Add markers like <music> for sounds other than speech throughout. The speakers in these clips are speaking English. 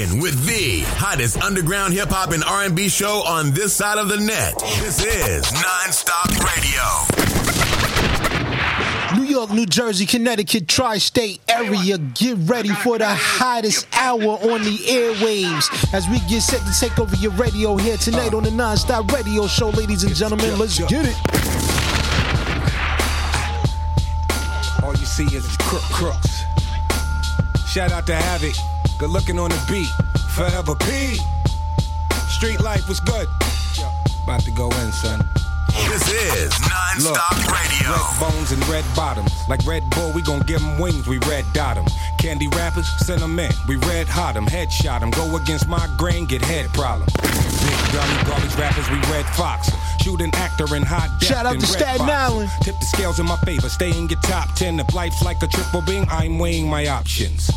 rocking with the hottest underground hip hop and R&B show on this side of the net. This is Nonstop Radio. New York, New Jersey, Connecticut, tri-state area. Get ready for the hottest hour on the airwaves as we get set to take over your radio here tonight on the Nonstop Radio Show, ladies and gentlemen. Let's get it. All you see is crook crooks. Shout out to Havoc. Good looking on the beat. Forever P. Street life was good. About to go in, son. This is Nonstop Look, Radio. Red bones and red bottoms. Like Red Bull, we gon' give 'em wings, we red dot dot 'em. Candy rappers, send 'em in. We red hot 'em, headshot 'em. Go against my grain, get head problems. Big gully garbage rappers, we red fox. Shoot an actor in high depth. Shout out and to red Staten box 'em. Island. Tip the scales in my favor, stay in your top 10. If life's like a triple bing, I'm weighing my options.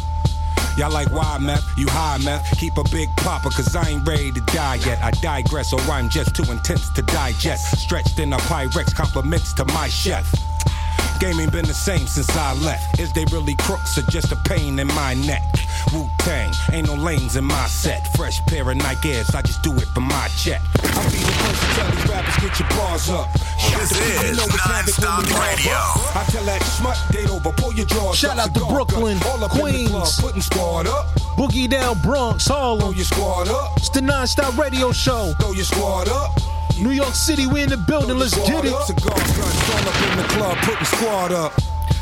Y'all like why meth? You high meth? Keep a big popper, cause I ain't ready to die yet. I digress, or I'm just too intense to digest. Stretched in a Pyrex, compliments to my chef. Game ain't been the same since I left. Is they really crooks or just a pain in my neck? Wu Tang, ain't no lanes in my set. Fresh pair of Nike Airs, I just do it for my check. I'll be the first to tell these rappers, get your bars up. This Shout to is know it's havoc Nonstop Radio. up. I tell that smut date over, pull your drawers Shout up. out to Brooklyn, guts, all up in the Queens. club, putting squad up. Boogie Down, Bronx, Throw Harlem. your squad up. It's the Nonstop Radio Show. Throw your squad up. New York City, we in the building. Let's get it. Cigar guns all up in the club, putting squad up.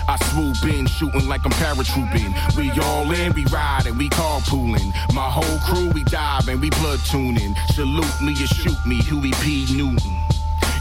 I swoop in, shooting like I'm paratrooping. We all in, we riding, we carpooling. My whole crew, we diving, we platooning. Salute me or shoot me, Huey P. Newton.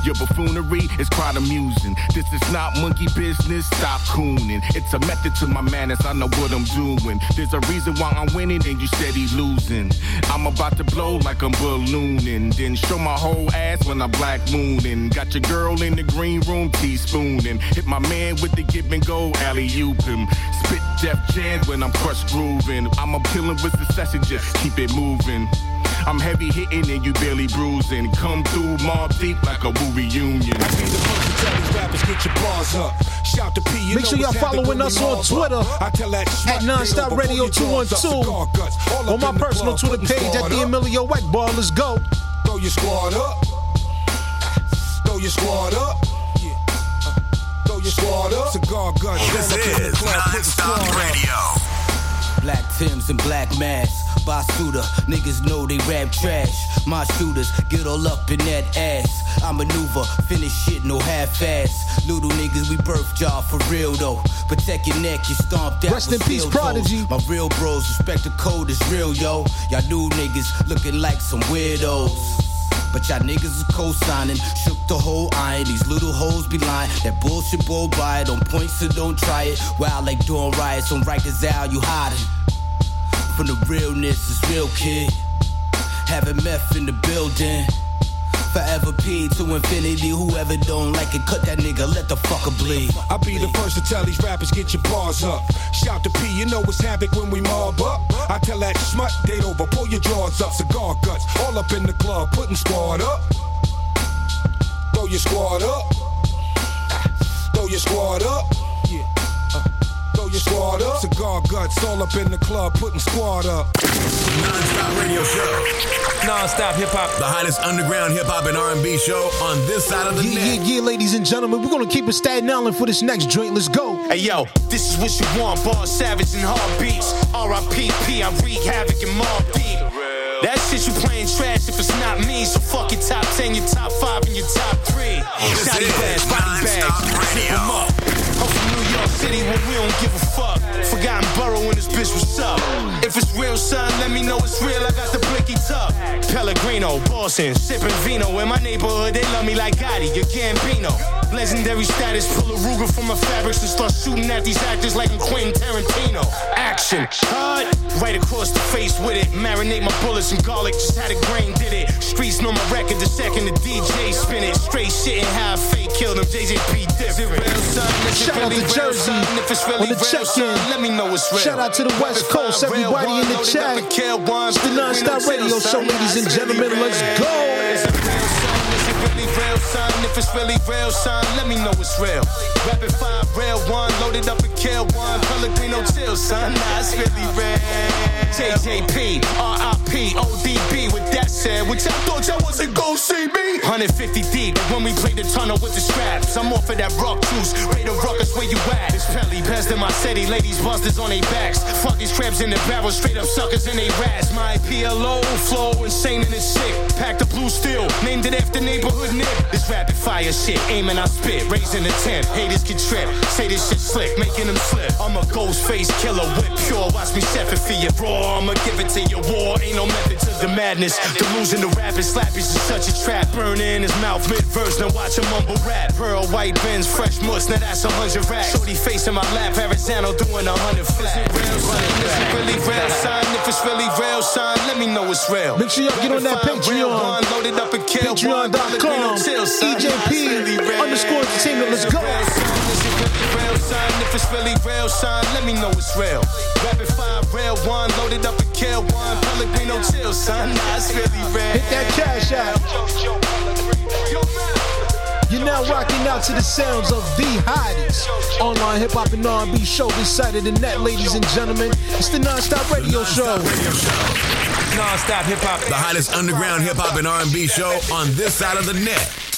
Your buffoonery is quite amusing. This is not monkey business, stop cooning. It's a method to my madness, I know what I'm doing. There's a reason why I'm winning and you steady losing. I'm about to blow like I'm ballooning. Then show my whole ass when I'm black mooning. Got your girl in the green room teaspooning. Hit my man with the give and go alley oop him. Spit Def Jam when I'm crush grooving. I'm a killing with succession, just keep it moving. I'm heavy hitting and you barely bruising. Come through Mobb Deep like a Wu reunion. I be the first to tell these rappers, get your bars up. Shout to P, you Make sure y'all it's following us on Twitter. I tell that at date Nonstop over, Radio pull your drawers up, 212. cigar guts, all up On my personal club, Twitter page at the up. Emilio Egbar. Let's go. Throw your squad up. Throw your squad up. Yeah. Uh, Throw your squad up. Cigar guns. This all up in the is Nonstop squad up. Radio. Black Tims and black masks. By shooter, niggas know they rap trash. My shooters get all up in that ass. I maneuver, finish shit, no half ass. Little niggas, we birth y'all for real though. Protect your neck, you stomped out. Rest in peace, Prodigy. toes. My real bros respect the code is real, yo. Y'all new niggas looking like some weirdos. But y'all niggas is co-signing, shook the whole iron. These little hoes be lying. That bullshit blow by, don't point, so don't try it. Wild like doing riots on Rikers Isle, you hiding. From the realness is real, kid. Having meth in the building. Forever P to infinity. Whoever don't like it, cut that nigga, let the fucker bleed. I'll be the first to tell these rappers, get your bars up. Shout to P, you know it's havoc when we mob up. I tell that smut date over, pull your drawers up. Cigar guts, all up in the club, putting squad up. Throw your squad up. Throw your squad up. Yeah. Your squad up. Cigar guts, all up in the club, putting squad up. Nonstop Radio Show. Non-stop hip hop. The hottest underground hip hop and R&B show on this side of the Yeah, net. yeah, yeah, ladies and gentlemen. We're gonna keep it Staten Island for this next joint. Let's go. Hey yo, this is what you want, bar savage and heartbeats. R.I.P.P. I wreak havoc and Mobb Deep. That shit you playing trash if it's not me. So fuck your top 10, your top 5, and your top 3. This Shotty is bags, body Non-Stop bags, zip Radio. 'em up. I'm from New York City where we don't give a fuck. Forgotten borough when this bitch was up. If it's real, son, let me know it's real. I got the blicky tuck. Pellegrino, Boston, sipping vino. In my neighborhood, they love me like Gotti, your Gambino. Legendary status, pull a Ruger from my fabrics and start shooting at these actors like I'm Quentin Tarantino. Action, cut, right across the face with it. Marinate my bullets in garlic, just had a grain, did it. Streets know my record the second the DJ spin it. Straight shit and how I fake killed them. JJP different. Real son, is it Shout out to Jersey son? If it's really on the check-in. let me know it's real. Shout out to the West Coast, everybody in the chat. It's the Nonstop Radio Show, ladies and gentlemen. Let's go. If it's really real, son, let me know it's real. Rapid five, real one, loaded up and kill one. Pellegrino chill, son, nah, it's really real. JJP, RIP, ODB, with that said, which I thought y'all wasn't gon' see me. 150 deep, when we play the tunnel with the straps, I'm off of that rock juice. Raider ruckus, where you at? It's Pelly, best in my city, ladies busters on their backs. Fuck these crabs in the barrel, straight up suckers in they rats. My PLO flow, insane and it's sick. Pack the blue steel, named it after neighborhood nip. This rapid fire shit, aiming I spit, raising the temp. Haters get tripped, say this shit slick, making them slip. I'm a ghost face killer, whip pure, watch me chef it for you raw. I'ma give it to you war, ain't no method to the madness. The losing the rapid slappies is such a trap. Burn in his mouth mid verse, now watch him mumble rap. Pearl white bins, fresh mousse, now that's a hundred racks. Shorty face in my lap, Arizona doing a hundred flat. Is it really real, sign. If it's really real, sign, let me know it's real. Make sure y'all get on that Rapid real Patreon. loaded up and kill. Patreon.com. Chill, son. EJP It's really real. underscore entertainment. Let's go. Real, son. Is it really real, son? If it's really real, son, let me know it's real. Rapid fire, real one, loaded up and kill one. Pellegrino chill, son. Nah, it's really real. Hit that cash out. You're now rocking out to the sounds of the hottest online hip hop and R&B show this side of the net, ladies and gentlemen. It's the Non-Stop Radio Show. Radio Show. Non-stop hip hop. The hottest underground hip hop and R&B show on this side of the net.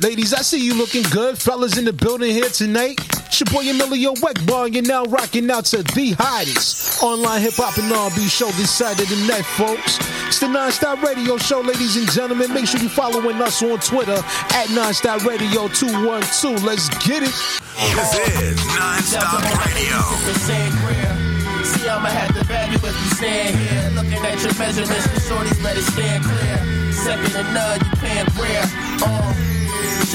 Ladies, I see you looking good. Fellas in the building here tonight. It's your boy Emilio Egbar, and you're now rocking out to the hottest online hip hop and R&B show this side of the net, folks. It's the Non-Stop Radio Show, ladies and gentlemen. Make sure you're following us on Twitter at Non-Stop Radio 212. Let's get it. This is Non-Stop Radio. See, I'ma have to bag you if you stand here. Looking at your measurements, the shorties better stand clear. Second to none, you can't rare.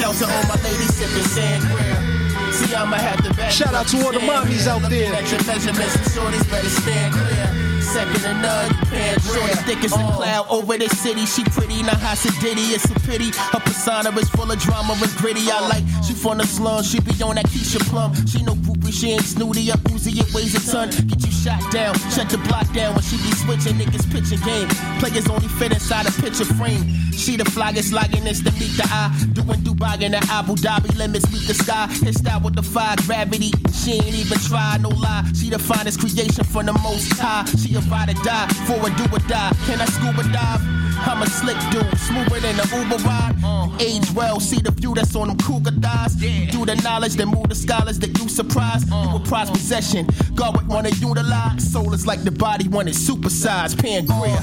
Uh, shelter on my ladies sipping sangria. See, I'ma have to bag Shout out to all the mommies out there. measurements, the shorties better stand clear. Second to none, Shorty thick as a oh. cloud over the city. She pretty, not hot Diddy. It's a pity. Her persona is full of drama and gritty. I like she from the slum. She be on that Keisha Plum. She no groupie, she ain't snooty. Up Uzi, it weighs a ton. Get you shot down, shut the block down when she be switching niggas pitching game. Players only fit inside a picture frame. She the flyest lioness to meet the eye. Doing Dubai in the Abu Dhabi limits meet the sky. Hit style with the fire gravity. She ain't even try, no lie. She the finest creation from the most high. She a ride or die for a do or die. Can I scuba dive? I'm a slick dude, smoother than an Uber ride. Uh. Age well, see the view that's on them cougar thighs. Do the knowledge that move the scholars that you surprise. Uh. You a prize possession. God would wanna utilize. Soul is like the body wanted supersized. Pangria.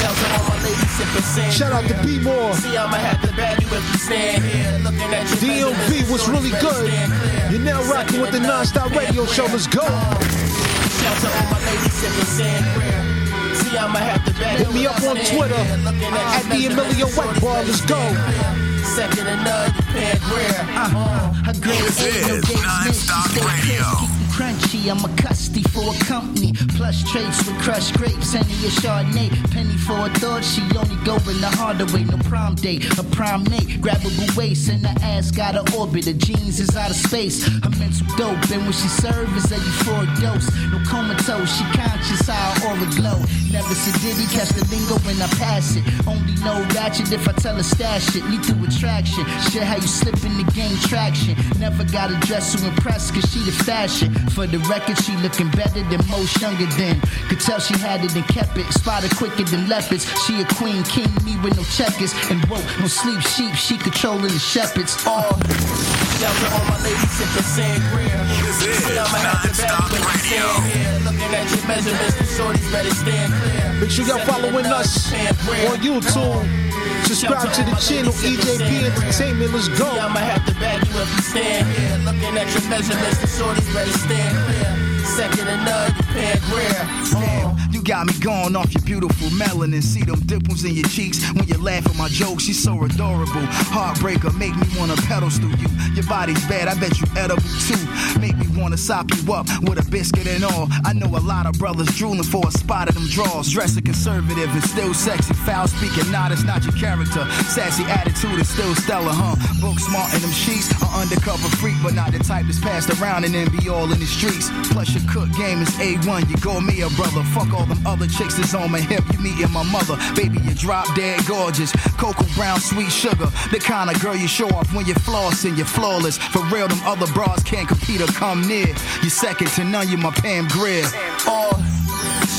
Shelter uh. on my lady sipping sand. Shout out to B More. See, I'ma have to bag you if you stand here. Looking at your DMV was really good. You're now rocking with the Non-Stop Radio Show. Let's go. Shelter on my lady sipping sangria. See, I'ma have to bag Hit me up on Twitter here. Looking your at the measurements, Emilio the shorties Whiteball. better Let's go. Second to none, you can't rare. Ah, ah. A grade This A, no is dates Non-Stop missed. Stay Radio. Crunchy. I'm a custody for a company. Plush traits with crushed grapes. Henny a Chardonnay. Penny for a thought. She only go in the harder way. No prom date. A prime mate. Grabbable waist. And the ass got an orbit. The jeans is out of space. Her mental dope. And when she serve is a euphoric dose. No comatose. She conscious how her aura glow. Never sedity. Catch the lingo when I pass it. Only know ratchet if I tell her stash it. Lethal attraction. Shit how you slip in the game traction. Never got a dress to impress cause she the fashion. For the record, she looking better than most younger than. Could tell she had it and kept it. Spotted quicker than leopards. She a queen, king, me with no checkers. And whoa, no sleep sheep, she controlling the shepherds. Oh, shelter on my lady sipping sangria. This is I'ma have to bag Non-Stop you if you stand Radio. Looking at your measurements, the shorties better stand clear. Make sure y'all following us on YouTube. Subscribe to the channel EJP Entertainment. Let's go. I'ma have to bag you you stand. Looking at your measurements, the better stand. Second none, you rare. Got me going off your beautiful melanin. See them dimples in your cheeks when you laugh at my jokes. She's so adorable. Heartbreaker, make me wanna pedal through you. Your body's bad, I bet you edible too. Make me wanna sop you up with a biscuit and all. I know a lot of brothers drooling for a spot of them draws. Dressing conservative and still sexy. Foul speaking, nah, that's not your character. Sassy attitude is still stellar, huh? Book smart in them sheets. An undercover freak, but not the type that's passed around and then be all in the streets. Plus, your Cook game is A1, you go me a brother. Fuck all them other chicks that's on my hip, you meeting my mother. Baby, you drop dead gorgeous. Cocoa brown, sweet sugar. The kind of girl you show off when you're flossing, you're flawless. For real, them other bras can't compete or come near. You're second to none, you my Pam Grier. Oh,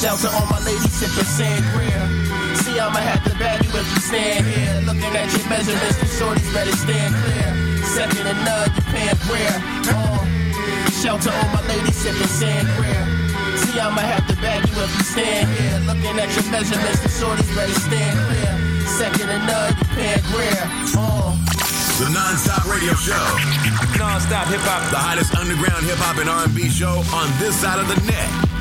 shout to all my ladies sipping sangria. See, I'ma have to you if you stand here. Looking at your measurements, the shorties better stand clear. Second to none, you Pam Grier. Oh, shout to all my ladies sipping sangria. See, I'ma have to bag you if you stand here. Looking at your measurements, the shorties better stand clear. Second to none, you Pam Grier. Oh. The non-stop radio show. Non-stop hip hop. The hottest underground hip hop and R&B show on this side of the net.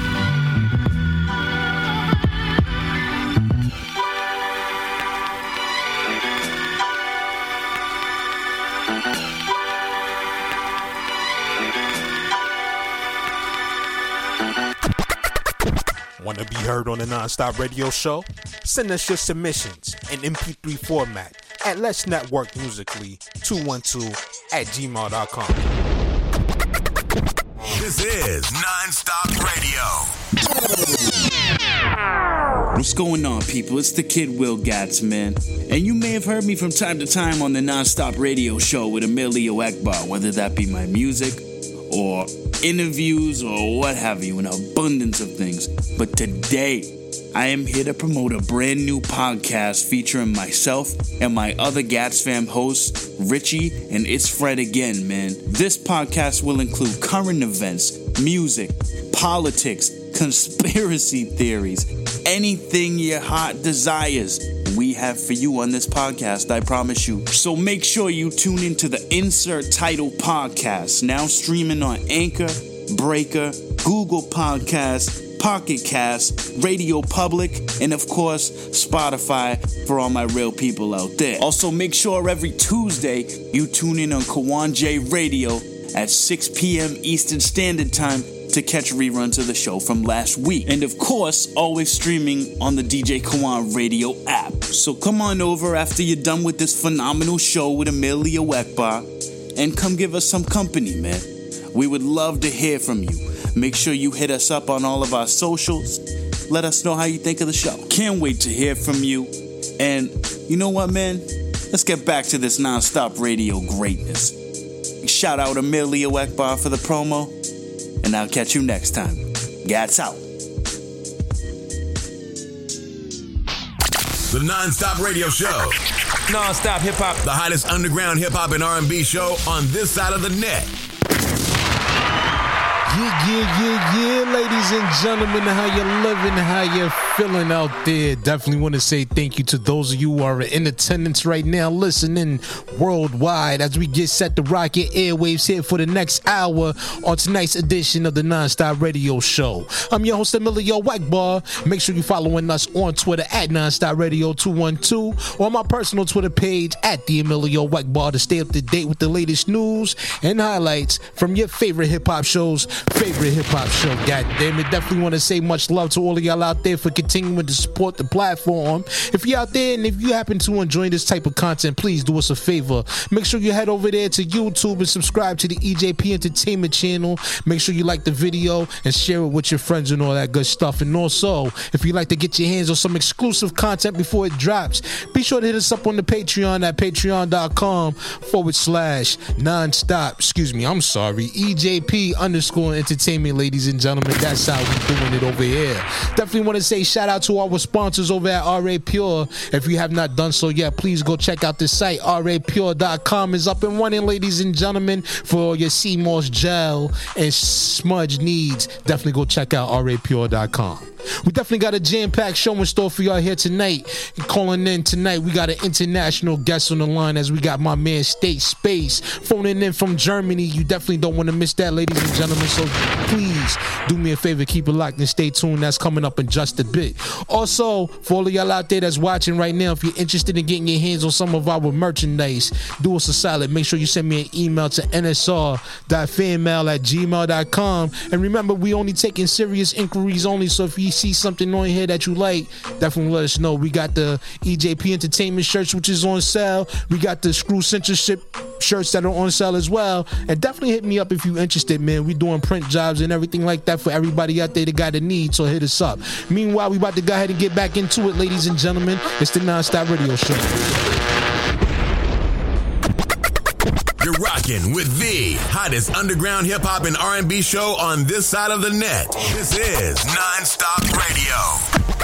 Want to be heard on the Nonstop Radio Show? Send us your submissions in MP3 format at Let's Network Musically 212 at gmail.com. This is non-stop radio. What's going on, people? It's the kid Will Gatz, man. And you may have heard me from time to time on the Nonstop Radio Show with Emilio Egbar, whether that be my music or interviews or what have you, an abundance of things. But today, I am here to promote a brand new podcast featuring myself and my other Gats fam hosts, Richie and It's Fred again, man. This podcast will include current events, music, politics, conspiracy theories, anything your heart desires. We have for you on this podcast, I promise you. So make sure you tune into the Insert Title Podcast, now streaming on Anchor, Breaker, Google Podcasts, Pocket Cast, Radio Public, and of course, Spotify for all my real people out there. Also, make sure every Tuesday you tune in on Kawon J Radio at 6 p.m. Eastern Standard Time to catch reruns of the show from last week. And of course, always streaming on the DJ Kawon Radio app. So come on over after you're done with this phenomenal show with Emilio Egbar and come give us some company, man. We would love to hear from you. Make sure you hit us up on all of our socials. Let us know how you think of the show. Can't wait to hear from you. And you know what, man? Let's get back to this non-stop radio greatness. Shout out Emilio Egbar for the promo, and I'll catch you next time. Gats out. The non-stop radio show. Non-stop hip hop. The hottest underground hip hop and R&B show on this side of the net. Yeah, yeah, yeah, yeah, ladies and gentlemen, how you living, how you feeling out there? Definitely want to say thank you to those of you who are in attendance right now, listening worldwide as we get set to rock your airwaves here for the next hour on tonight's edition of the Nonstop Radio Show. I'm your host, Emilio Egbar. Make sure you're following us on Twitter at Nonstop Radio 212 or my personal Twitter page at the Emilio Egbar to stay up to date with the latest news and highlights from your favorite hip hop shows favorite hip hop show. God damn it. Definitely want to say much love to all of y'all out there for continuing to support the platform. If you're out there and if you happen to enjoy this type of content, please do us a favor. Make sure you head over there to YouTube and subscribe to the EJP Entertainment channel. Make sure you like the video and share it with your friends and all that good stuff. And also, if you'd like to get your hands on some exclusive content before it drops, be sure to hit us up on the Patreon at patreon.com forward slash nonstop. Excuse me, I'm sorry. EJP underscore entertainment, ladies and gentlemen. That's how we doing it over here. Definitely want to say shout out to our sponsors over at AurePure. If you have not done so yet, please go check out the site. AurePure.com is up and running, ladies and gentlemen, for your sea moss gel and smudge needs. Definitely go check out AurePure.com. We definitely got a jam-packed show in store for y'all here tonight. Calling in tonight, we got an international guest on the line as we got my man State Space phoning in from Germany. You definitely don't want to miss that, ladies and gentlemen. So please do me a favor, keep it locked and stay tuned. That's coming up in just a bit. Also, for all of y'all out there that's watching right now, if you're interested in getting your hands on some of our merchandise, do us a solid. Make sure you send me an email to nsr.fanmail at gmail.com. And remember, we only taking serious inquiries only. So if you see something on here that you like, definitely let us know. We got the EJP Entertainment shirts, which is on sale. We got the Screw Censorship shirts that are on sale as well. And definitely hit me up if you're interested, man. we doing print jobs and everything like that for everybody out there that got a need, so hit us up. Meanwhile, we about to go ahead and get back into it, ladies and gentlemen. It's the Nonstop Radio Show. You're rocking with the hottest underground hip hop and R&B show on this side of the net. This is Nonstop Radio.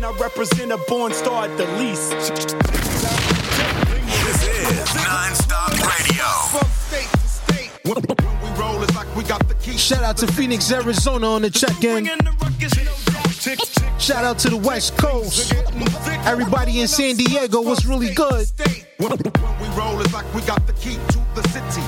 When I represent a born star at the least. This is non-stop radio. From state to state. When we roll, it's like we got the key. Shout out to Phoenix, Arizona on the check-in. Shout out to the West Coast. Everybody in San Diego was really good. When we roll, it's like we got the key to the city.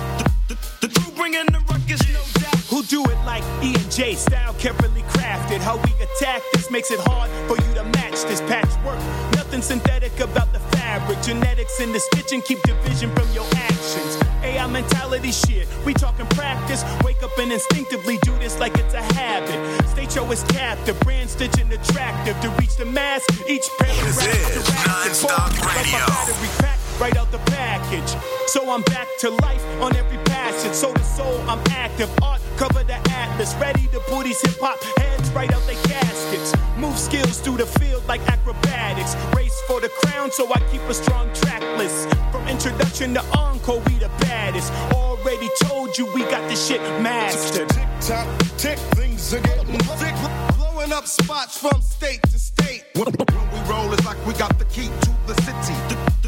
The, the, the crew bringing the ruckus, no doubt. Do it like E and J style, carefully crafted. How we attack this makes it hard for you to match this patchwork. Nothing synthetic about the fabric. Genetics in the stitching keep division from your actions. AI mentality shit. We talking practice. Wake up and instinctively do this like it's a habit. State show is captive. Brand stitching attractive to reach the mass. Each This is non-stop radio. Right out the package. So I'm back to life on every passage. So the soul, I'm active. Art cover the atlas. Ready to pull these hip hop heads right out their caskets. Move skills through the field like acrobatics. Race for the crown, so I keep a strong track list. From introduction to encore, we the baddest. Already told you we got this shit mastered. Tick tock, tick, things are getting thick. Blowing up spots from state to state. When we roll, it's like we got the key to the city.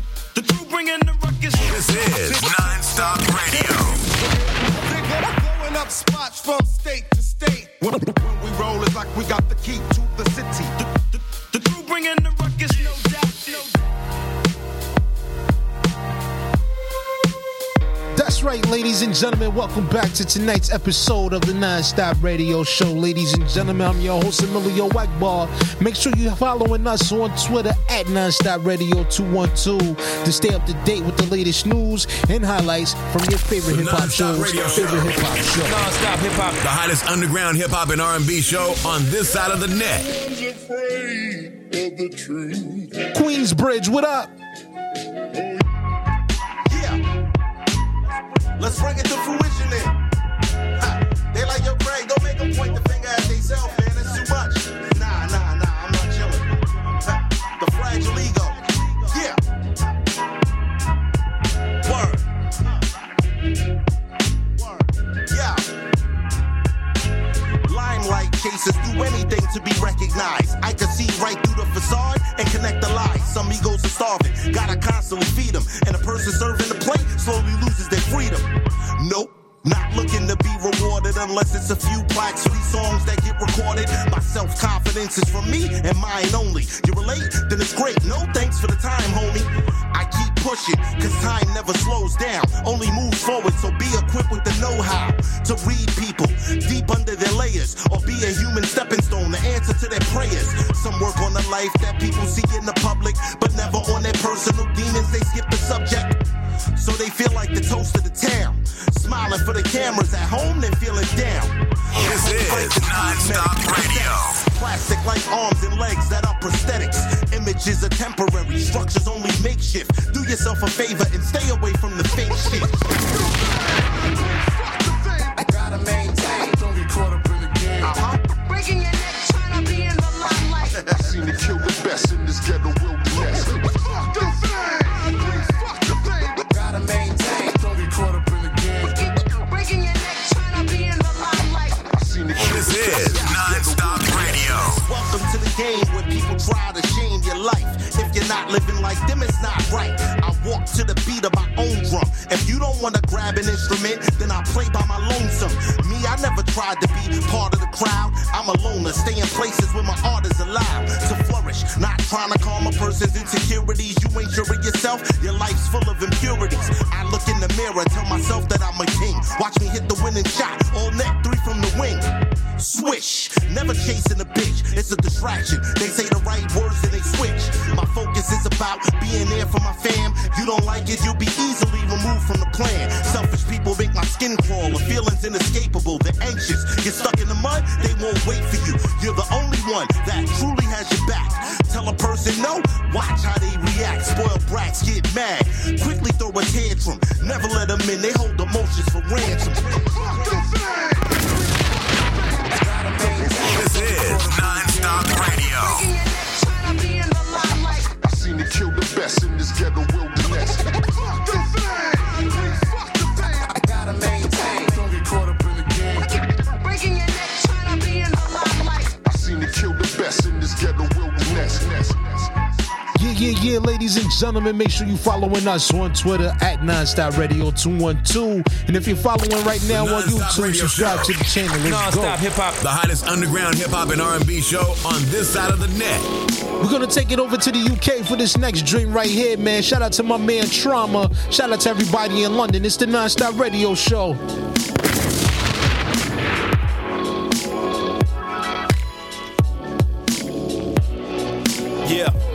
Bringing the ruckus. This is non-stop radio. Blowing up spots from state to state. When we roll, it's like we got the key to the city. The, the, the crew bringing the ruckus, no doubt, no doubt. That's right, ladies and gentlemen. Welcome back to tonight's episode of the Nonstop Radio Show. Ladies and gentlemen, I'm your host, Emilio Egbar. Make sure you're following us on Twitter at Nonstop Radio 212 to stay up to date with the latest news and highlights from your favorite hip hop Non-Stop shows. Radio Show. Favorite hip hop show. Non-stop hip hop, the hottest underground hip hop and R&B show on this side of the net. Queensbridge, what up? Let's bring it to fruition then. Person's insecurities. You ain't sure of yourself, your life's full of impurities. I look in the mirror, tell myself that I'm a king. Watch me hit the winning shot, all net three from the wing. Swish, never chasing a bitch, it's a distraction. They say the right words and they switch. My focus is about being there for my fam. You don't like it, you'll be easily removed from the plan. Selfish people make my skin crawl, the feelings inescapable. They're anxious, get stuck in the mud, they won't wait for you. You're the only one that truly has your back. Tell a person no, watch how they react. Spoiled brats get mad, quickly throw a tantrum. Never let them in, they hold emotions for ransom. Fuck the thing. This is Non-Stop Radio. Breaking your neck, trying to be in the limelight. I seen it kill the best in this ghetto wilderness. Fuck the thing. Fuck the thing. Gotta maintain. Don't get caught up in the game. Breaking your neck, trying to be in the limelight. I seen it kill the best in this ghetto wilderness. Yeah, yeah, yeah, ladies and gentlemen, make sure you following us on Twitter at Nonstop Radio 212. And if you're following right now on YouTube, subscribe Show. to the channel. Let's. Non-stop hip hop. The hottest underground hip hop and R&B show on this side of the net. We're gonna take it over to the UK for this next dream right here, man. Shout out to my man Trauma. Shout out to everybody in London. It's the Nonstop Radio Show. Yeah.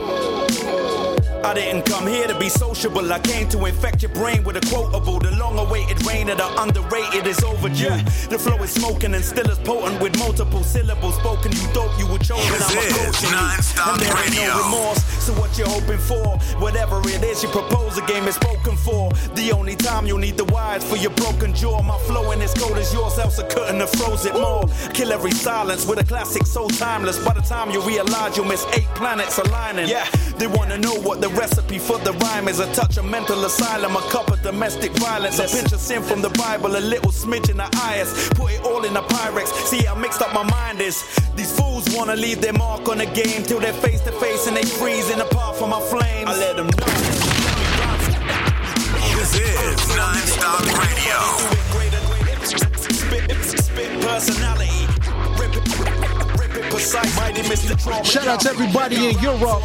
I didn't come here to be sociable. I came to infect your brain with a quotable. The long awaited reign of the underrated is overdue. The flow is smoking and still as potent with multiple syllables spoken. You thought you were chosen. This I'm approaching you. And there ain't no remorse. So what you're hoping for? Whatever it is you propose, a game is spoken for. The only time you'll need the wires for your broken jaw. My flow ain't as cold as yours, else I couldn't have froze it more. Kill every silence with a classic so timeless. By the time you realize you'll miss eight planets aligning. Yeah, they wanna know what the recipe for the rhyme is. A touch of mental asylum, a cup of domestic violence, a pinch of sin from the Bible, a little smidge in the IS. Put it all in the Pyrex. See how mixed up my mind is. These fools wanna leave their mark on the game till they're face to face and they freeze in the path for my flames. I let them know. This is Non-Stop Radio. Spit, spit personality. Shout out to everybody in Europe,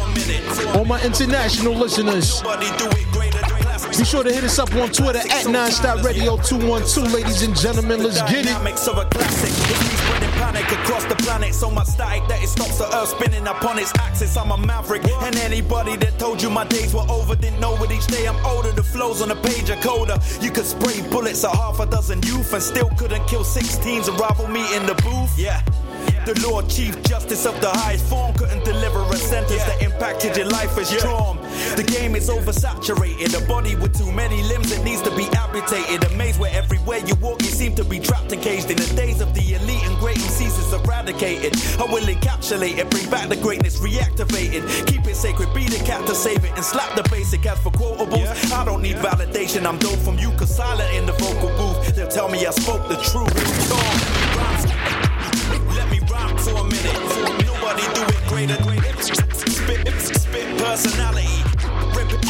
all my international listeners. Nobody do it greater than classics. Be sure to hit us up on Twitter at Nonstop Radio 212, ladies and gentlemen. Let's get it. Dynamics of a classic. It's me spreading panic across the planet. So much static that it stops the earth spinning upon its axis. I'm a maverick. And anybody that told you my days were over didn't know it. Each day I'm older. The flows on the page are colder. You could spray bullets at half a dozen youth and still couldn't kill 16s and rival me in the booth. Yeah. The Lord Chief Justice of the highest form couldn't deliver a sentence that impacted your life as trauma. The game is oversaturated. A body with too many limbs that needs to be amputated. A maze where everywhere you walk, you seem to be trapped and caged in the days of the elite and great MCs is eradicated. I will encapsulate it, bring back the greatness, reactivate it. Keep it sacred, be the cat to save it, and slap the basic as for quotables. I don't need validation, I'm dope from you, cause silent in the vocal booth. They'll tell me I spoke the truth. Nobody do it greater. Spit, spit personality. Rip it,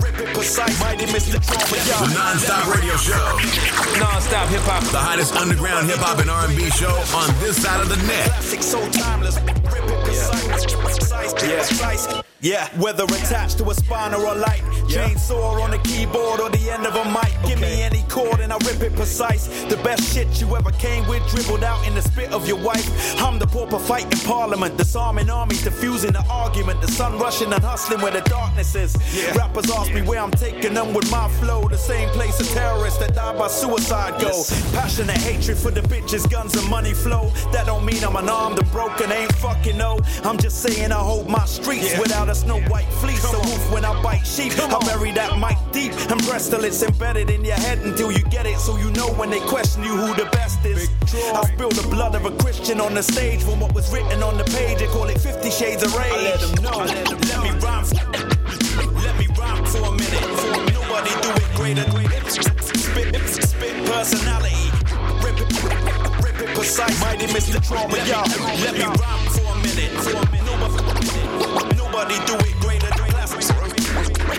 rip it precise. Mighty Mr. Trauma, The y'all. Non-Stop Radio Show. Non-stop hip hop. The hottest underground hip hop and R&B show on this side of the net. Classic, so timeless. Rip it precise. Precise, precise. Yeah, whether attached to a spine or a light, chainsaw on a keyboard or the end of a mic. Give me any chord and I rip it precise. The best shit you ever came with, dribbled out in the spit of your wife. I'm the pauper fighting parliament, disarming armies, diffusing the argument. The sun rushing and hustling where the darkness is. Yeah. Rappers ask me where I'm taking them with my flow. The same place a terrorist that died by suicide go. Passionate hatred for the bitches, guns and money flow. That don't mean I'm unarmed and broken, ain't fucking no. I'm just saying I hold my streets without a snow white fleece. A wolf when I bite sheep. I bury that mic deep and press till it's embedded in your head until you get it. So you know when they question you who the best is. I spill the blood of a Christian on the stage from what was written on the page. They call it 50 Shades of Rage. I let them know. Let me rhyme. Let me rhyme for a minute. Nobody do it greater. Spit, spit personality. Rip it, rip it precise. Mighty Mr. Trauma, y'all. Let me rhyme for a minute. For a minute. Nobody, nobody do it greater. Classic,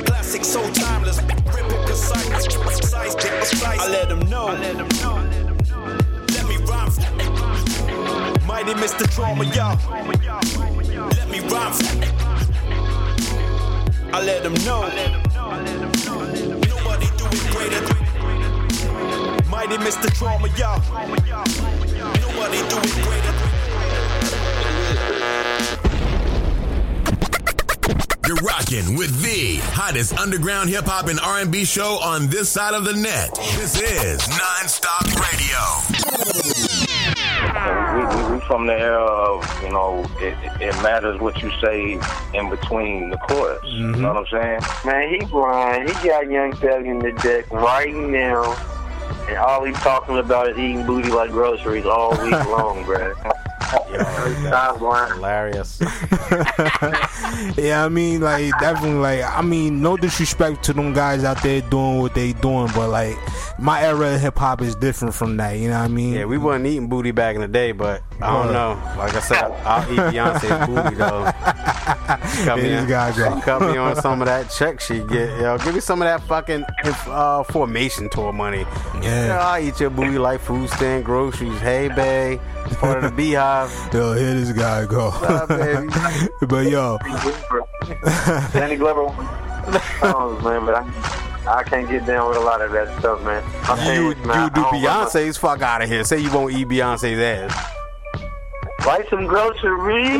classic, so timeless. Rip it precise, precise, precise. I let them know. Let me rhyme. Mighty Mr. Trauma, y'all. Let me rhyme. I let them know. Nobody do it greater. Mighty Mr. Trauma, y'all. Nobody do it greater. You're rocking with the hottest underground hip hop and R&B show on this side of the net. This is Nonstop Radio. We, we, we from the era of, you know, it, it matters what you say in between the chorus. You know what I'm saying? Man, he blind. He got Young Thug in the deck right now, and all he's talking about is eating booty like groceries all week <laughs> long, bruh. Stop blind. Hilarious. <laughs> <laughs> yeah, I mean, like definitely, like I mean, no disrespect to them guys out there doing what they doing, but like my era of hip hop is different from that. You know what I mean? Yeah, we wasn't eating booty back in the day, but I don't know. Like I said, I'll eat <laughs> Beyonce's booty though. <laughs> Cut me, Yeah, this guy go. cut me on some of that <laughs> check she get. Yo, give me some of that fucking uh, formation tour money. Yeah. Yo, I'll eat your booty like food stand groceries. Hey, babe. Part of the beehive. <laughs> Yo, here this guy go. up, baby? but yo, Danny Glover. oh man, but I, I can't get down with a lot of that stuff, man. I'm You, saying, you man, do don't want Beyonce's fuck out of here. Say you won't eat Beyonce's ass. To- Buy some groceries. <laughs>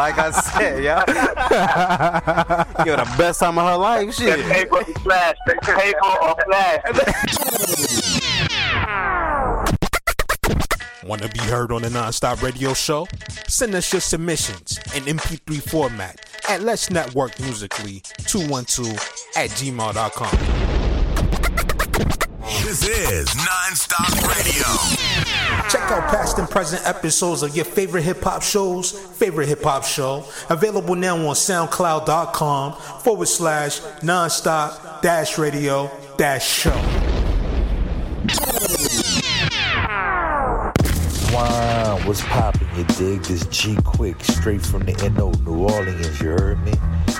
like I said, yeah. <laughs> You're the best time of her life. Shit. paper or flash. Paper or flash. Want to be heard on the Nonstop Radio Show? Send us your submissions in MP3 format at Let's Network Musically 212 at gmail.com. This is Nonstop Radio. Check out past and present episodes of your favorite hip hop shows, favorite hip hop show, available now on SoundCloud.com forward slash nonstop dash radio dash show. What's poppin'? You dig this G Quick straight from the NO New Orleans, you heard me?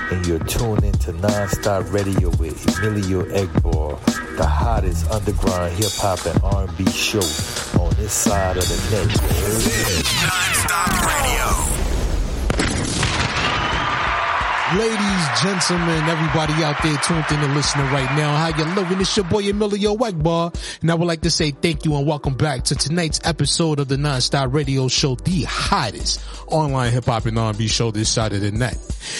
And you're tuned into Nonstop Radio with Emilio Egbar, the hottest underground hip hop and R&B show on this side of the net. You heard me? Nonstop Radio. Ladies, gentlemen, everybody out there tuned in and listening right now, how you living? It's your boy Emilio Egbar, and I would like to say thank you and welcome back to tonight's episode of the Nonstop Radio Show, the hottest online hip hop and R&B show this side of the net.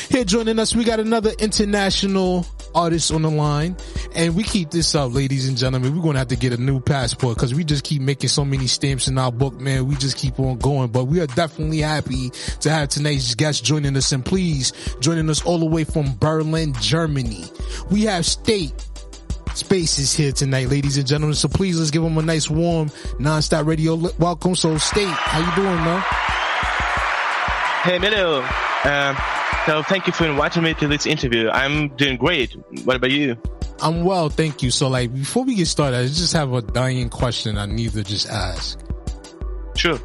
Here joining us, we got another international artist on the line, and we keep this up, ladies and gentlemen. We're gonna have to get a new passport because we just keep making so many stamps in our book, man. We just keep on going, but we are definitely happy to have tonight's guest joining us, and please joining us all the way from Berlin, Germany. We have State Spaces here tonight, ladies and gentlemen. So please let's give them a nice warm non-stop radio welcome. So State, how you doing, man? Hey, Milo. Um, so thank you for inviting me to this interview. I'm doing great. What about you? I'm well, thank you. So like before we get started, I just have a dying question I need to just ask. Sure.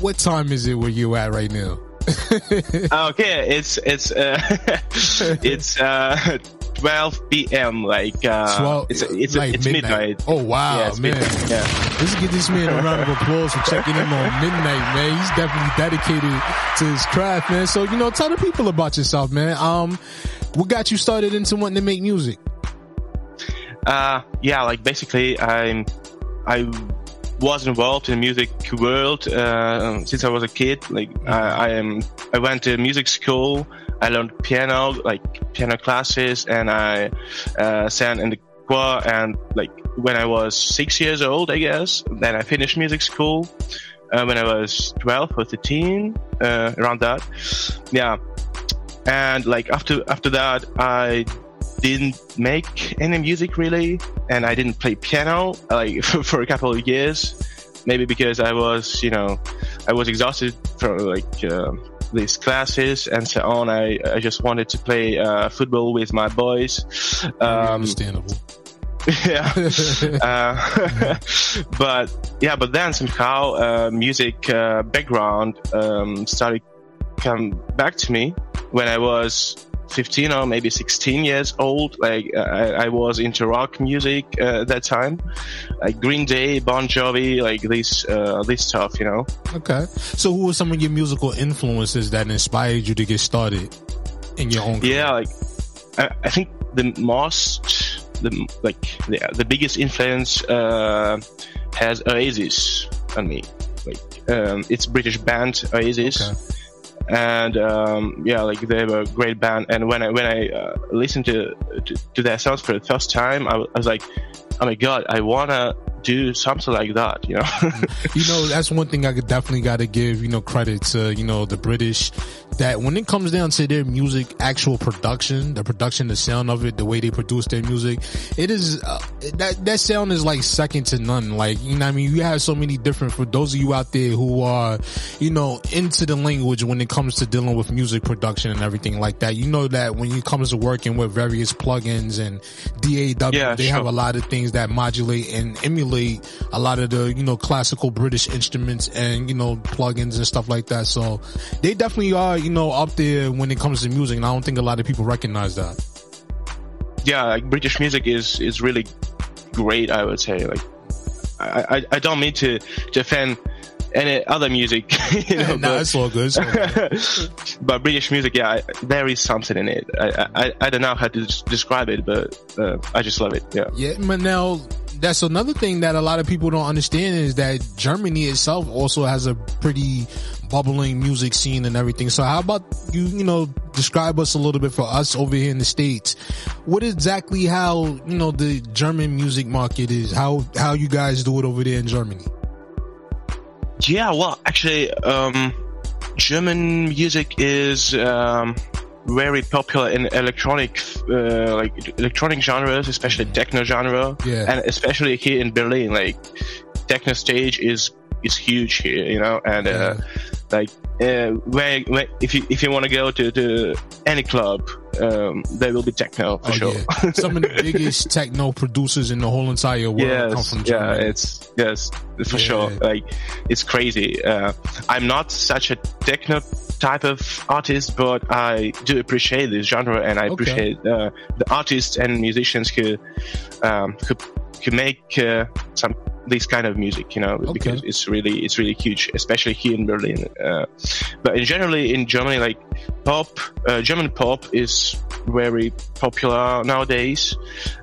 What time is it where you at right now? <laughs> okay, it's it's uh, <laughs> it's uh, 12 p.m. Like uh, 12 it's it's like it's midnight. Oh wow, Yeah, man! midnight, yeah. Let's give this man a round of applause for checking in on midnight, man. He's definitely dedicated to his craft, man. So you know, tell the people about yourself, man. Um, what got you started into wanting to make music? Uh, yeah, like basically, I'm I was involved in the music world uh, since I was a kid. Like I, I am, I went to music school. I learned piano, like piano classes, and I uh, sang in the choir. And like when I was six years old, I guess, then I finished music school. Uh, when I was 12 or 13, uh, around that. Yeah. And like after, after that, I didn't make any music really, and I didn't play piano like <laughs> for, for a couple of years. Maybe because I was, you know, I was exhausted from like uh, these classes and so on. I I just wanted to play uh, football with my boys. Um, Understandable. <laughs> yeah. <laughs> uh, <laughs> but yeah, but then somehow uh, music uh, background um, started come back to me when I was 15 or maybe 16 years old. Like I, I was into rock music uh, at that time, like Green Day, Bon Jovi, like this uh, this stuff, you know. Okay. So who were some of your musical influences that inspired you to get started in your own? Yeah, like I, I think the most, the like the, the biggest influence uh, has Oasis on me. Like um, it's British band Oasis. And um, yeah, like they were a great band. And when I when I uh, listened to, to to their songs for the first time, I, I was like, "Oh my god, I wanna do something like that," you know? <laughs> you know, that's one thing I could definitely got to give, you know, credit to, you know, the British that when it comes down to their music, actual production, the production, the sound of it, the way they produce their music, it is, uh, that, that sound is like second to none. Like, you know I mean? You have so many different, for those of you out there who are, you know, into the language when it comes to dealing with music production and everything like that, you know that when it comes to working with various plugins and DAW, Yeah, they have a lot of things that modulate and emulate a lot of the, you know, classical British instruments and, you know, plugins and stuff like that. So they definitely are, you know, up there when it comes to music. And I don't think a lot of people recognize that. yeah, like British music is is really great. I would say, like, I I, I don't mean to defend any other music, <laughs> you know, nah, but, it's all good. It's all good. <laughs> but British music, yeah, I, there is something in it. I, I I don't know how to describe it, but uh, I just love it. Yeah. Yeah, but now that's another thing that a lot of people don't understand is that Germany itself also has a pretty bubbling music scene and everything. So how about you, you know, describe us a little bit for us over here in the States. What exactly how, you know, the German music market is, how, how you guys do it over there in Germany? Yeah, well, actually, um, German music is um, very popular in electronic, uh, like electronic genres, especially techno genre, Yeah. and especially here in Berlin. Like techno stage is is huge here, you know, and uh, like uh, where, where if you if you want to go to, to any club, um, there will be techno for Oh, sure. yeah. Some of the <laughs> biggest techno producers in the whole entire world come yes, from yeah, it's yes for Yeah. sure. Like it's crazy. Uh, I'm not such a techno type of artist, but I do appreciate this genre, and I Okay. appreciate uh, the artists and musicians who um, who, who make uh, some this kind of music. You know, because it's really it's really huge, especially here in Berlin. Uh, but in generally in Germany, like pop, uh, German pop is very popular nowadays,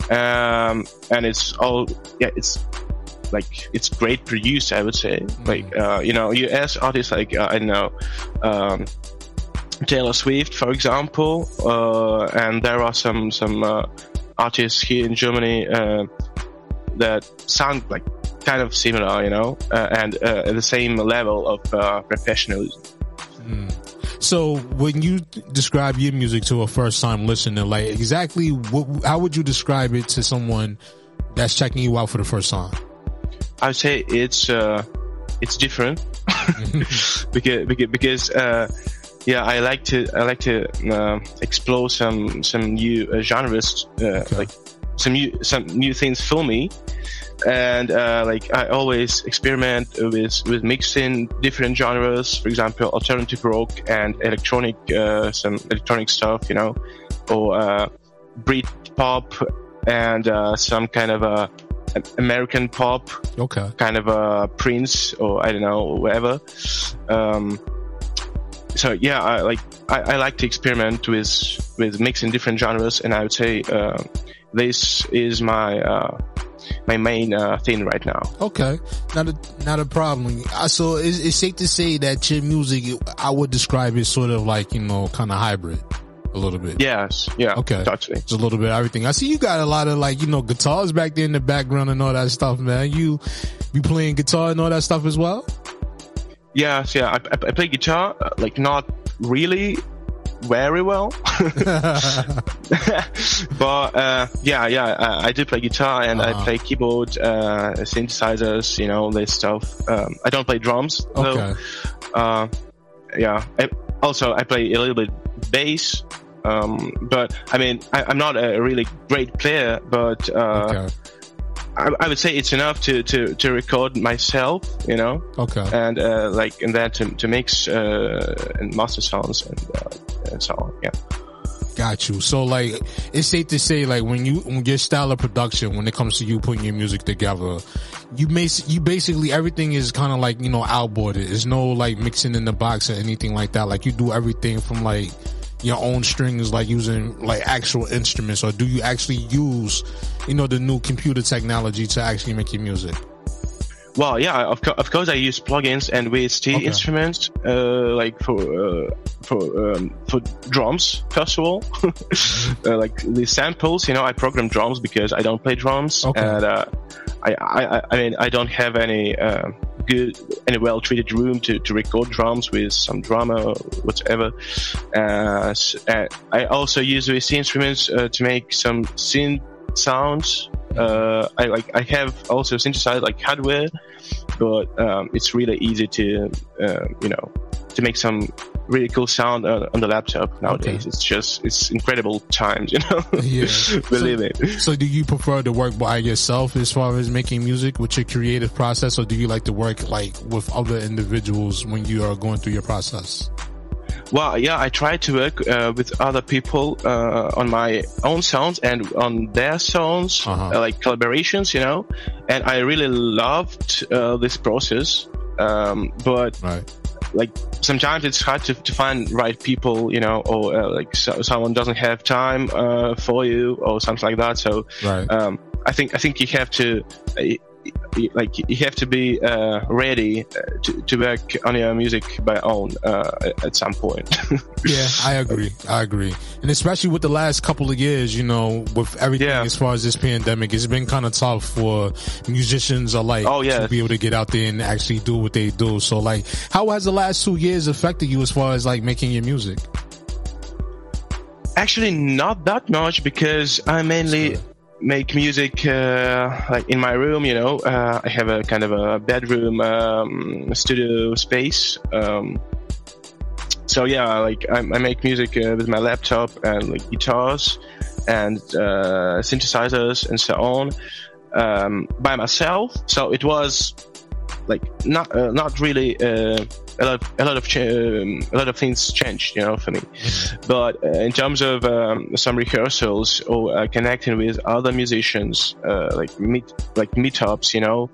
um, and it's all yeah, it's like it's great produced. I would say, like uh, you know, US artists like uh, I know. Um, Taylor Swift, for example, uh, and there are some some uh, artists here in Germany uh, that sound like kind of similar, you know, uh, and uh, the same level of uh, professionalism. So when you describe your music to a first time listener, like exactly what, how would you describe it to someone that's checking you out for the first time? I would say it's uh, it's different <laughs> <laughs> because because, because uh, yeah, I like to I like to uh, explore some some new uh, genres, uh, like some new some new things for me, and uh, like I always experiment with with mixing different genres. For example, alternative rock and electronic, uh, some electronic stuff, you know, or uh, Brit pop and uh, some kind of a American pop. Okay. Kind of a Prince or I don't know whatever. Um, so yeah, I like I, I like to experiment with with mixing different genres, and I would say uh, this is my uh, my main uh, thing right now. Okay, not a not a problem. Uh, So it's, it's safe to say that your music, I would describe it sort of like you know, kind of hybrid, a little bit. Yes, yeah, Okay, totally. It's a little bit everything. I see you got a lot of like you know guitars back there in the background and all that stuff, man. You be playing guitar and all that stuff as well. Yes, yeah, I, I, I play guitar, uh, like not really very well, <laughs> <laughs> but uh, yeah, yeah, I, I do play guitar and I Uh-huh. play keyboard, uh, synthesizers, you know, this stuff. Um, I don't play drums though. Okay. Uh, yeah. I, also, I play a little bit bass. Um, but I mean, I, I'm not a really great player, but uh, I, I would say it's enough to, to, to record myself, you know. Okay. And uh, like, and then to to mix uh, and master sounds and, uh, and so on. Yeah. Got you. So like, it's safe to say like when you when your style of production, when it comes to you putting your music together, you bas- you basically everything is kind of like you know outboarded. There's no like mixing in the box or anything like that. Like you do everything from like your own strings, like using like actual instruments, or do you actually use you know the new computer technology to actually make your music? Well, yeah, of, co- of course I use plugins and VST Okay. instruments, uh, like for, uh, for, um, for drums, first of all. <laughs> uh, like the samples, you know, I program drums because I don't play drums. And, uh, I, I, I- I mean, I don't have any, uh, good, any well treated room to, to record drums with some drummer or whatever. Uh, s- and I also use VST instruments, uh, to make some synth sounds. Uh, I like I have also synthesized like hardware, but um, it's really easy to uh, you know to make some really cool sound uh, on the laptop nowadays. It's just it's incredible times, you know. <laughs> Yeah. <laughs> Believe so, it. So do you prefer to work by yourself as far as making music with your creative process or do you like to work like with other individuals when you are going through your process? Well, yeah, I try to work uh, with other people uh, on my own sounds and on their sounds, uh, like collaborations, you know. And I really loved uh, this process, um, but like sometimes it's hard to, to find right people, you know, or uh, like so, someone doesn't have time uh, for you or something like that. So Right. um, I think I think you have to. Like you have to be uh, ready uh, to, to work on your music by own uh, at some point. <laughs> Yeah, I agree. I agree. And especially with the last couple of years, you know, with everything as far as this pandemic, it's been kind of tough for musicians alike Oh, yeah. to be able to get out there and actually do what they do. So like, how has the last two years affected you as far as like making your music? Actually, not that much because I mainly make music uh, like in my room. You know, uh, I have a kind of a bedroom um, studio space. Um, so yeah, like I, I make music uh, with my laptop and like guitars and uh, synthesizers and so on um, by myself. So it was like not uh, not really uh, a lot a lot of ch- um, a lot of things changed you know for me. But uh, in terms of um, some rehearsals or uh, connecting with other musicians uh, like meet like meetups you know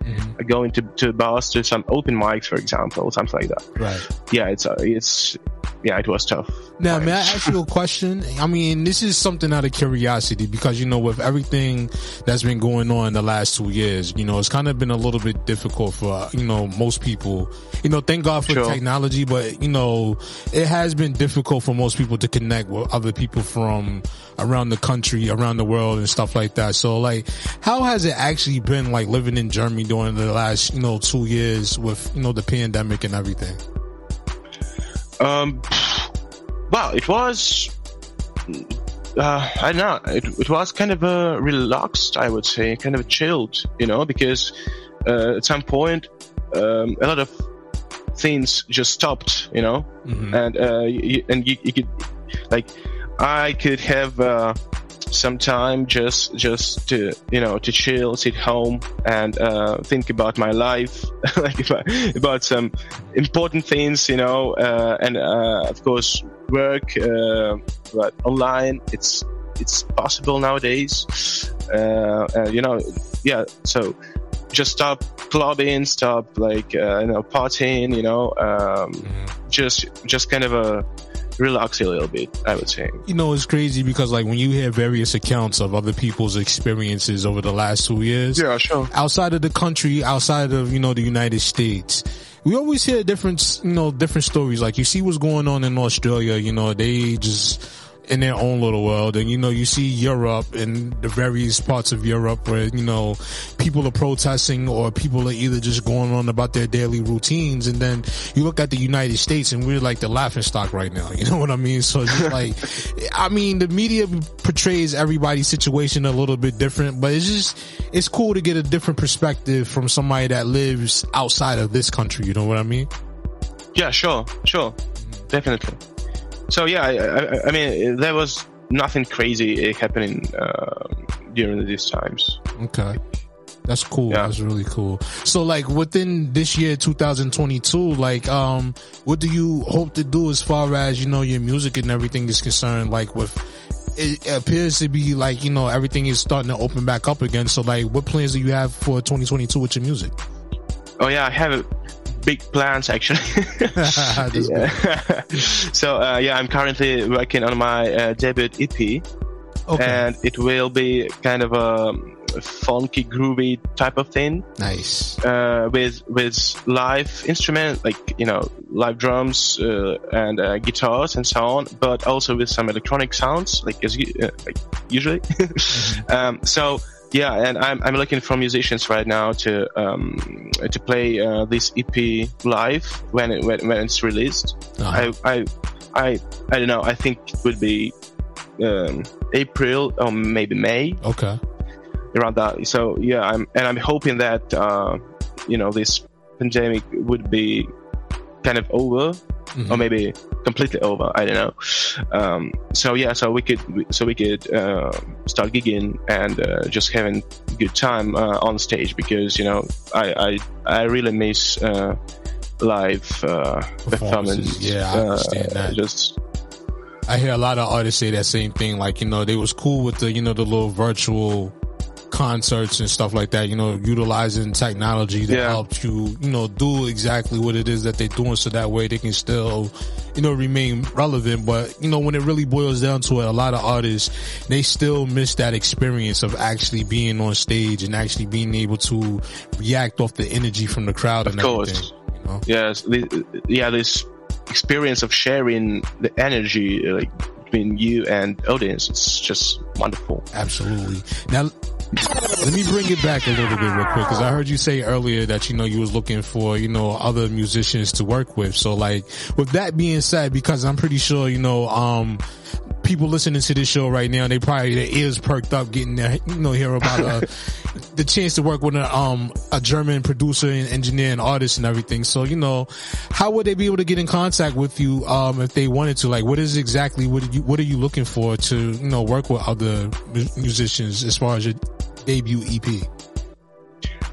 going to to bars to some open mics for example something like that. Right. yeah it's uh, it's yeah it was tough Now, may I ask you a question? I mean, this is something out of curiosity because, you know, with everything that's been going on the last two years, you know, it's kind of been a little bit difficult for, uh, you know, most people. You know, thank God for Sure. technology, but, you know, it has been difficult for most people to connect with other people from around the country, around the world and stuff like that. So, like, how has it actually been, like, living in Germany during the last, you know, two years with, you know, the pandemic and everything? Um, well, it was. Uh, I don't know. It, it was kind of uh, relaxed, I would say, kind of chilled, you know, because uh, at some point, um, a lot of things just stopped, you know, and uh, you, and you, you could, like, I could have uh, some time just just to you know to chill, sit home, and uh, think about my life, <laughs> like about, about some important things, you know, uh, and uh, of course work. Uh, but online, it's it's possible nowadays. Uh, uh, you know, yeah. So just stop clubbing, stop like uh, you know partying. You know, um, just just kind of a relax a little bit. I would say. You know, it's crazy because like when you hear various accounts of other people's experiences over the last two years, yeah, sure. outside of the country, outside of you know the United States, we always hear different you know different stories. Like you see what's going on in Australia, you know, they just in their own little world, and you know you see Europe and the various parts of Europe where you know people are protesting or people are either just going on about their daily routines, and then you look at the United States and we're like the laughing stock right now. <laughs> You know what I mean? So it's like, I mean, the media portrays everybody's situation a little bit different, but it's just it's cool to get a different perspective from somebody that lives outside of this country. You know what I mean? Yeah, sure, sure, definitely. So yeah, I, I, I mean, there was nothing crazy happening uh, during these times. Okay. That's cool. Yeah. That's really cool. So like within this year 2022, like um what do you hope to do as far as, you know, your music and everything is concerned like with it appears to be like, you know, everything is starting to open back up again. So like what plans do you have for 2022 with your music? Oh yeah, I have big plans actually. <laughs> <laughs> <laughs> So uh, yeah, I'm currently working on my uh, debut EP, Okay. and it will be kind of a funky, groovy type of thing. Nice. Uh, with with live instrument like you know live drums uh, and uh, guitars and so on, but also with some electronic sounds like as uh, like usually. um, so yeah, and I'm I'm looking for musicians right now to um, to play uh, this EP live when it, when, when it's released. I, I I I don't know. I think it would be um, April or maybe May Okay. around that. So yeah, I'm and I'm hoping that uh, you know this pandemic would be kind of over, or maybe completely over. I don't know. Um, so yeah, so we could so we could uh, start gigging and uh, just having good time uh, on stage because you know I I, I really miss uh, live uh, performance. Yeah, I understand Uh, that. Just I hear a lot of artists say that same thing. Like, you know, they was cool with the, you know, the little virtual concerts and stuff like that, you know, utilizing technology to help you, you know, do exactly what it is that they're doing so that way they can still, you know, remain relevant. But, you know, when it really boils down to it, a lot of artists, they still miss that experience of actually being on stage and actually being able to react off the energy from the crowd and of everything. course. Yes, the, yeah, this experience of sharing the energy like between you and audience, it's just wonderful. Absolutely. Now, let me bring it back a little bit real quick because I heard you say earlier that you know you was looking for you know other musicians to work with. So like with that being said, because I'm pretty sure you know um people listening to this show right now they probably their ears perked up getting their you know hear about uh, <laughs> the chance to work with a um a German producer and engineer and artist and everything. So you know how would they be able to get in contact with you um if they wanted to? Like what is exactly what are you what are you looking for to you know work with other musicians as far as your debut EP?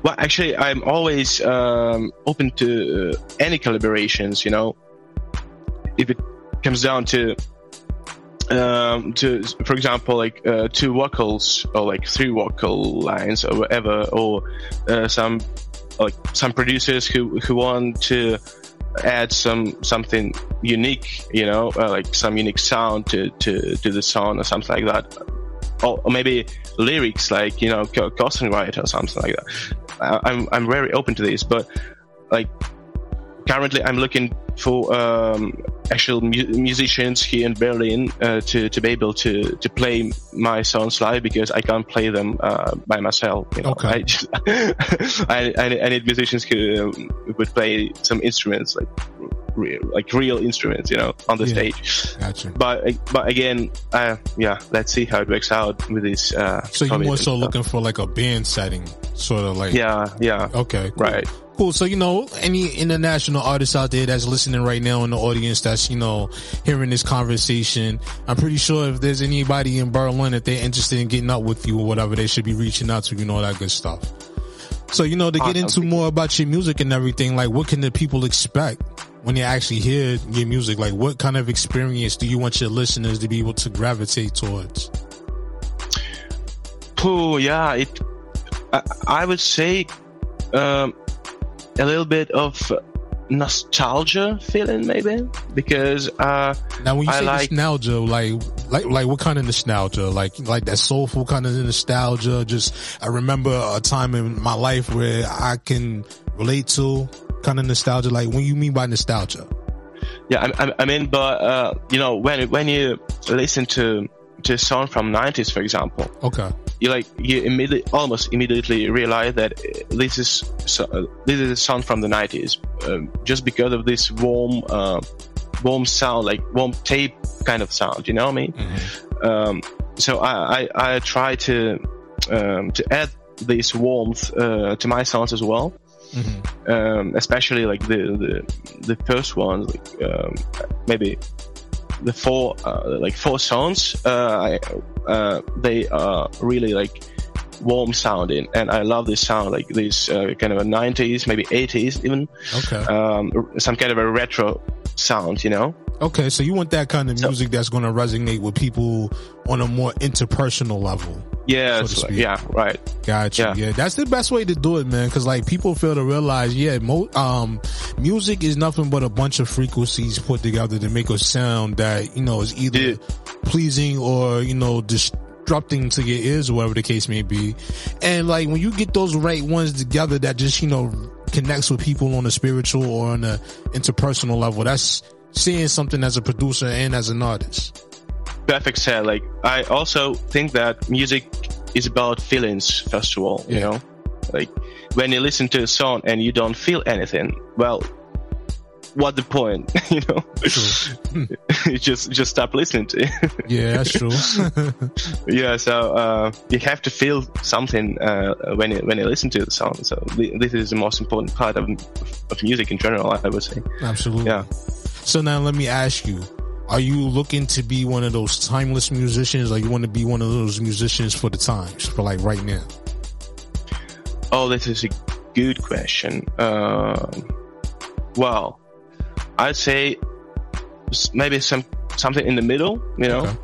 Well, actually, I'm always um, open to uh, any collaborations. You know, if it comes down to um, to, for example, like uh, two vocals or like three vocal lines or whatever, or uh, some like some producers who who want to add some something unique, you know, uh, like some unique sound to to to the song or something like that. Or, maybe lyrics like you know co- ghostwriter or something like that. I, I'm I'm very open to this, but like currently I'm looking for um, actual mu- musicians here in Berlin uh, to to be able to to play my songs live because I can't play them uh, by myself. You know? Okay. I, just, <laughs> I, I need musicians who um, would play some instruments like real, like real instruments, you know, on the Yeah. stage. Gotcha. But but again, uh, yeah, let's see how it works out with this. Uh, So you're more so looking for like a band setting, sort of like Yeah, yeah. Okay, cool. right. Cool. So you know, any international artists out there that's listening right now in the audience that's you know hearing this conversation, I'm pretty sure if there's anybody in Berlin that they're interested in getting up with you or whatever, they should be reaching out to you, know that good stuff. So you know to get into more about your music and everything, like what can the people expect when they actually hear your music? Like what kind of experience do you want your listeners to be able to gravitate towards? Pooh, yeah, it. I, I would say um, a little bit of nostalgia feeling, maybe, because uh, Now, when you I say like nostalgia, like, like, like, what kind of nostalgia? Like, like that soulful kind of nostalgia. Just, I remember a time in my life where I can relate to kind of nostalgia. Like, when you mean by nostalgia? Yeah, I, I, I mean, but uh, you know, when when you listen to to a song from '90s, for example, Okay. You like you immediately, almost immediately realize that uh, this is so, uh, this is a song from the '90s, um, just because of this warm, uh, warm sound, like warm tape kind of sound. You know what I mean? Um, so I, I I try to um, to add this warmth uh, to my songs as well um, especially like the the, the first ones, like um, maybe the four uh, like four songs. Uh, I, uh, they are really like warm sounding, and I love this sound, like this uh, kind of a '90s, maybe '80s, even Okay. um, some kind of a retro sound, you know. Okay. So you want that kind of music that's going to resonate with people on a more interpersonal level. Yeah, so yeah, right. Gotcha. Yeah. that's the best way to do it, man. Because like people fail to realize, yeah, mo- um, music is nothing but a bunch of frequencies put together to make a sound that you know is either pleasing or you know disrupting to your ears whatever the case may be. And like when you get those right ones together, that just you know connects with people on a spiritual or on a interpersonal level. That's seeing something as a producer and as an artist. perfect said like i also think that music is about feelings first of all you know? Like when you listen to a song and you don't feel anything well what the point <laughs> you know? <laughs> You just just stop listening to it. Yeah, that's true. <laughs> yeah so uh, you have to feel something uh, when you when you listen to the song. So this is the most important part of of music in general i would say. Absolutely. yeah So now let me ask you, are you looking to be one of those timeless musicians or you want to be one of those musicians for the times, for like right now? Oh, this is a good question. Um, well, I'd say maybe some something in the middle, you know,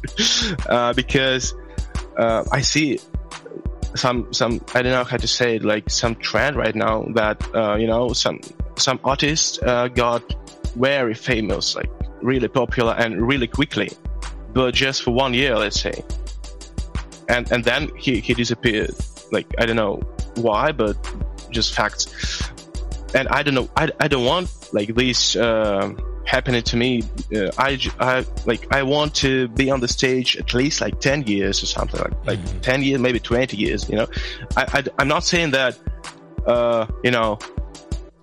<laughs> uh, because uh, I see some some I don't know how to say it, like some trend right now that uh, you know some some artists uh, got very famous, like really popular and really quickly, but just for one year, let's say, and and then he he disappeared. Like I don't know why, but just facts. And I don't know. I, I don't want like this uh, happening to me. Uh, I like I want to be on the stage at least like ten years or something like like ten years, maybe twenty years. You know, I, I am not saying that. Uh, you know,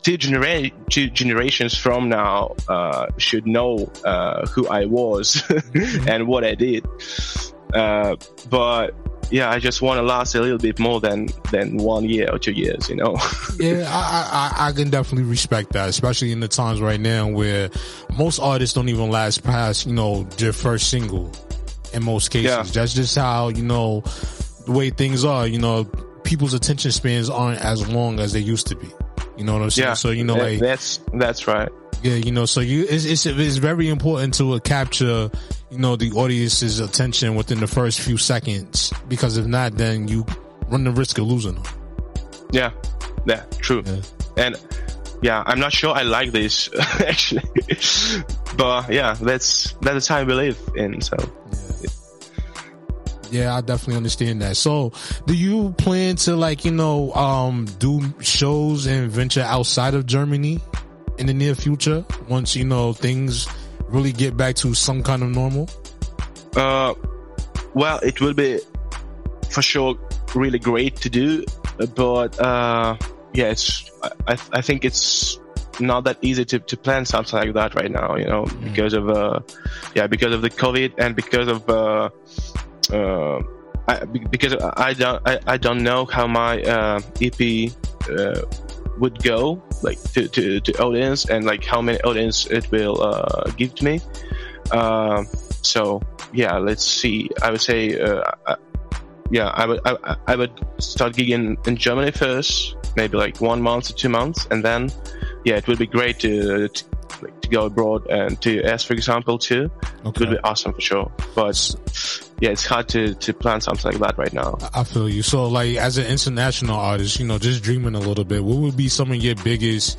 two genera- two generations from now uh, should know uh, who I was <laughs> and what I did. Uh, but yeah, I just want to last a little bit more than than one year or two years. You know. <laughs> Yeah, I, I, I can definitely respect that, especially in the times right now where most artists don't even last past, you know, their first single in most cases. That's just how, you know, the way things are, you know, people's attention spans aren't as long as they used to be. You know what I'm saying? Yeah. So, you know, that- like, that's that's right. Yeah, you know, so you it's it's, it's very important to uh, capture, you know, the audience's attention within the first few seconds because if not, then you run the risk of losing them. Yeah, yeah, true. And yeah, I'm not sure I like this <laughs> actually, but yeah, that's that's the time we live in. So Yeah, I definitely understand that. So, do you plan to like you know um do shows and venture outside of Germany in the near future once you know things really get back to some kind of normal? Uh, well, it will be for sure really great to do, but uh, yeah, it's I, I think it's not that easy to, to plan something like that right now, you know, because of uh, yeah, because of the COVID and because of uh, uh, I, because I don't I, I don't know how my uh, EP uh, would go like to, to, to audience and like how many audience it will uh, give to me. Um, so yeah, let's see. I would say, uh, I, yeah, I would, I, I- would start gigging in Germany first, maybe like one month or two months, and then, yeah, it would be great to, to like to go abroad and to US, for example, too. It would be awesome for sure. But yeah, it's hard to to plan something like that right now. I feel you. So, like, as an international artist, you know, just dreaming a little bit, what would be some of your biggest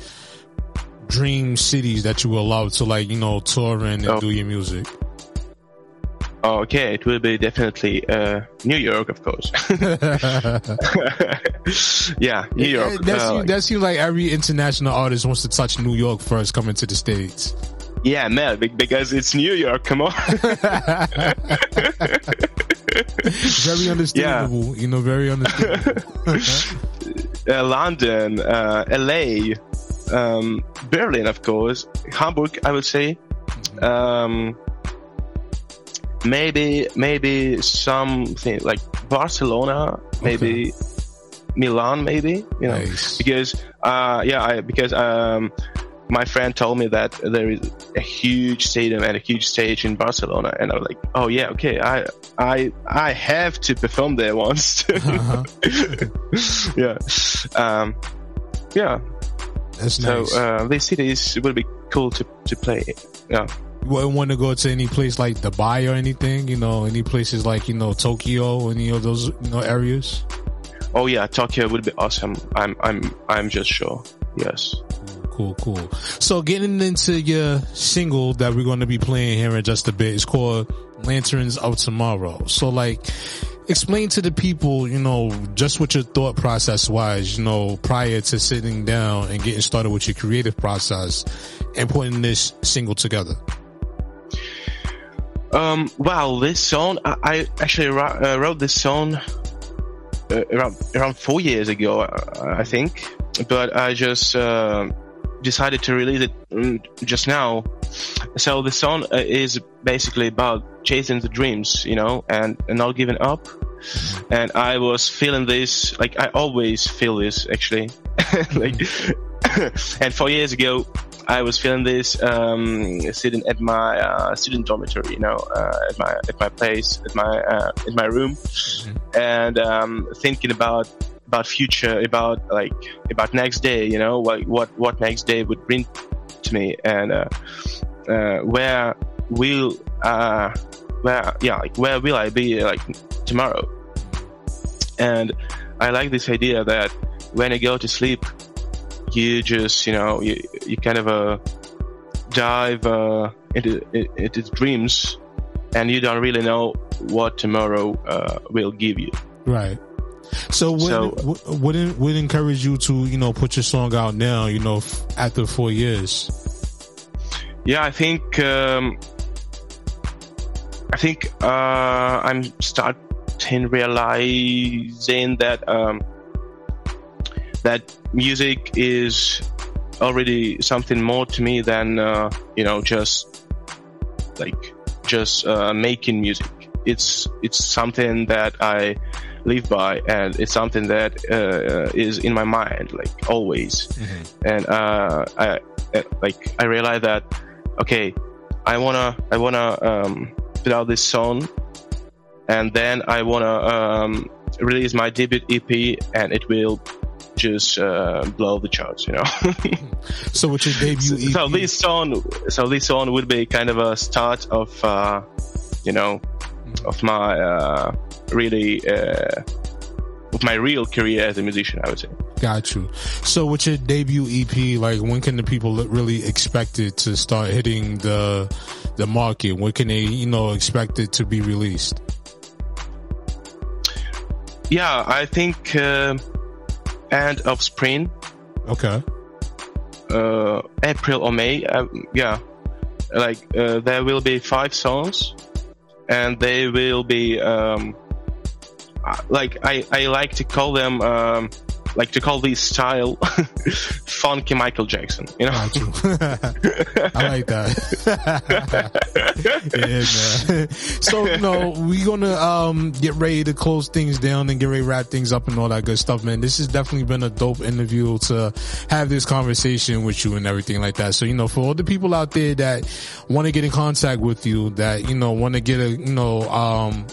dream cities that you would love to, like, you know, tour in and Oh. do your music? Okay, it will be definitely uh, New York, of course. <laughs> yeah, New York. That, uh, seems, like- that seems like every international artist wants to touch New York first coming to the States. Yeah, man, because it's New York. Come on. <laughs> Very understandable. You know, very understandable. <laughs> uh, London, uh, LA, um, Berlin, of course, Hamburg, I would say. Um, maybe, maybe something like Barcelona, maybe Milan, maybe you know, because uh, yeah, I, because um, my friend told me that there is a huge stadium and a huge stage in Barcelona, and I was like, oh yeah, okay, I I I have to perform there <laughs> once. <laughs> yeah, um, yeah. That's so nice. uh, these cities would be cool to to play. Yeah. You wouldn't want to go to any place like Dubai or anything, you know, any places like, you know, Tokyo, any of those, you know, areas? Oh yeah, Tokyo would be awesome. I'm I'm I'm just sure. Yes. Cool, cool. So getting into your single that we're going to be playing here in just a bit is called Lanterns of Tomorrow. So like, explain to the people, you know, just what your thought process was, you know, prior to sitting down and getting started with your creative process and putting this single together. Um. Well, this song I, I actually wrote, uh, wrote this song uh, around around four years ago, uh, I think. But I just uh, decided to release it mm, just now. So the song uh, is basically about chasing the dreams, you know, and, and not giving up. And I was feeling this, like I always feel this actually, <laughs> like. <coughs> and four years ago, I was feeling this um, sitting at my uh, student dormitory, you know, uh, at my at my place, at my uh, in my room, and um, thinking about about future, about like about next day, you know, like what what next day would bring to me, and uh, uh, where will uh, where yeah, like where will I be like tomorrow? And I like this idea that when you go to sleep, you just you know you you kind of uh, dive uh, into into dreams, and you don't really know what tomorrow uh, will give you. Right. So what would would encourage you to you know put your song out now? You know, after four years. Yeah, I think um, I think uh, I'm starting realizing that um, that music is already something more to me than uh, you know just like just uh, making music. It's it's something that I live by, and it's something that uh, is in my mind, like always. And uh, I uh, like I realize that okay, I wanna I wanna um, put out this song, and then I wanna um, release my debut EP, and it will just uh, blow the charts, you know. <laughs> So with your debut EP, <laughs> so this song, so this song would be kind of a start of, uh, you know, of my uh, really, uh, my real career as a musician, I would say. got you. So with your debut EP, like when can the people really expect it to start hitting the the market? When can they you know expect it to be released? Yeah, I think uh, end of spring, Okay. uh, April or May. Uh, yeah, like uh, there will be five songs, and they will be um, like I I like to call them um, like to call this style <laughs> funky Michael Jackson. You know. <laughs> I like that. <laughs> yeah, man. So, you know, we're gonna um get ready to close things down and get ready to wrap things up and all that good stuff, man. This has definitely been a dope interview to have this conversation with you and everything like that. So, you know, for all the people out there that want to get in contact with you, that you know want to get a you know um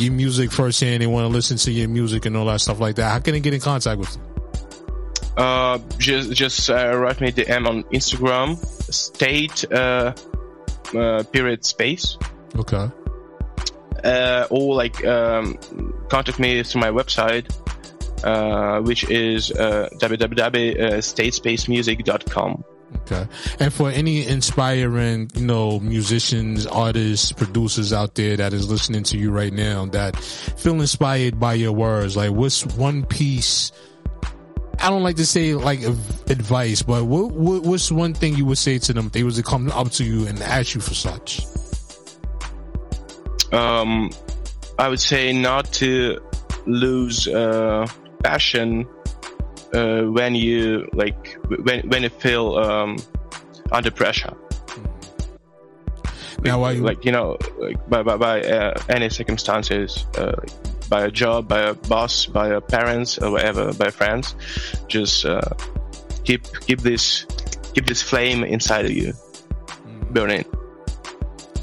your music firsthand, they want to listen to your music and all that stuff like that. How can they get in contact with you? Uh, just just uh, write me DM on Instagram. state uh, uh, period space. Okay. Uh, or like um, contact me through my website, uh, which is uh, www.statespacemusic.com. Okay. And for any inspiring, you know, musicians, artists, producers out there that is listening to you right now that feel inspired by your words, like what's one piece I don't like to say like advice, but what, what what's one thing you would say to them if they was to come up to you and ask you for such? Um, I would say not to lose uh, passion uh, when you like when when you feel um, under pressure. Now, why like you know, like by by, by uh, any circumstances, uh, by a job, by a boss, by your parents, or whatever, by friends, just uh, keep keep this keep this flame inside of you burning.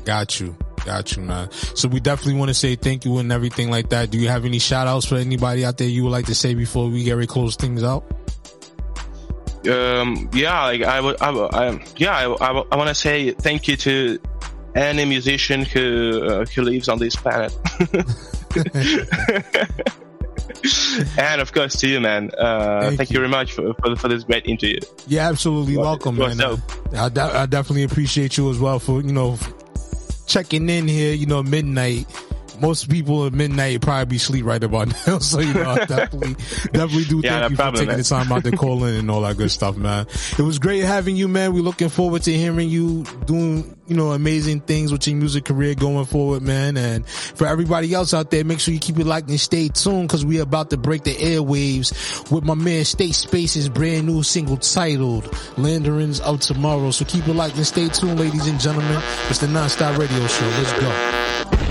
Got you. Got you, man. So we definitely want to say thank you and everything like that. Do you have any shout outs for anybody out there you would like to say before we get ready close things out? um yeah like i would i, would- I yeah i, I, I want to say thank you to any musician who uh, who lives on this planet <laughs> and of course to you man uh thank, you. very much for, for for this great interview Yeah, absolutely welcome, man. I, I definitely appreciate you as well for you know checking in here. You know, midnight. Most people at midnight probably be sleep right about now, <laughs> so you know, I definitely, <laughs> definitely do Yeah, thank you problem, for taking man. the time out to call in and all that good stuff, man. It was great having you, man. We're looking forward to hearing you doing, you know, amazing things with your music career going forward, man. And for everybody else out there, make sure you keep it locked and stay tuned because we're about to break the airwaves with my man State Space's brand new single titled Lanterns of Tomorrow. So keep it locked and stay tuned, ladies and gentlemen. It's the Nonstop Radio Show. Let's go.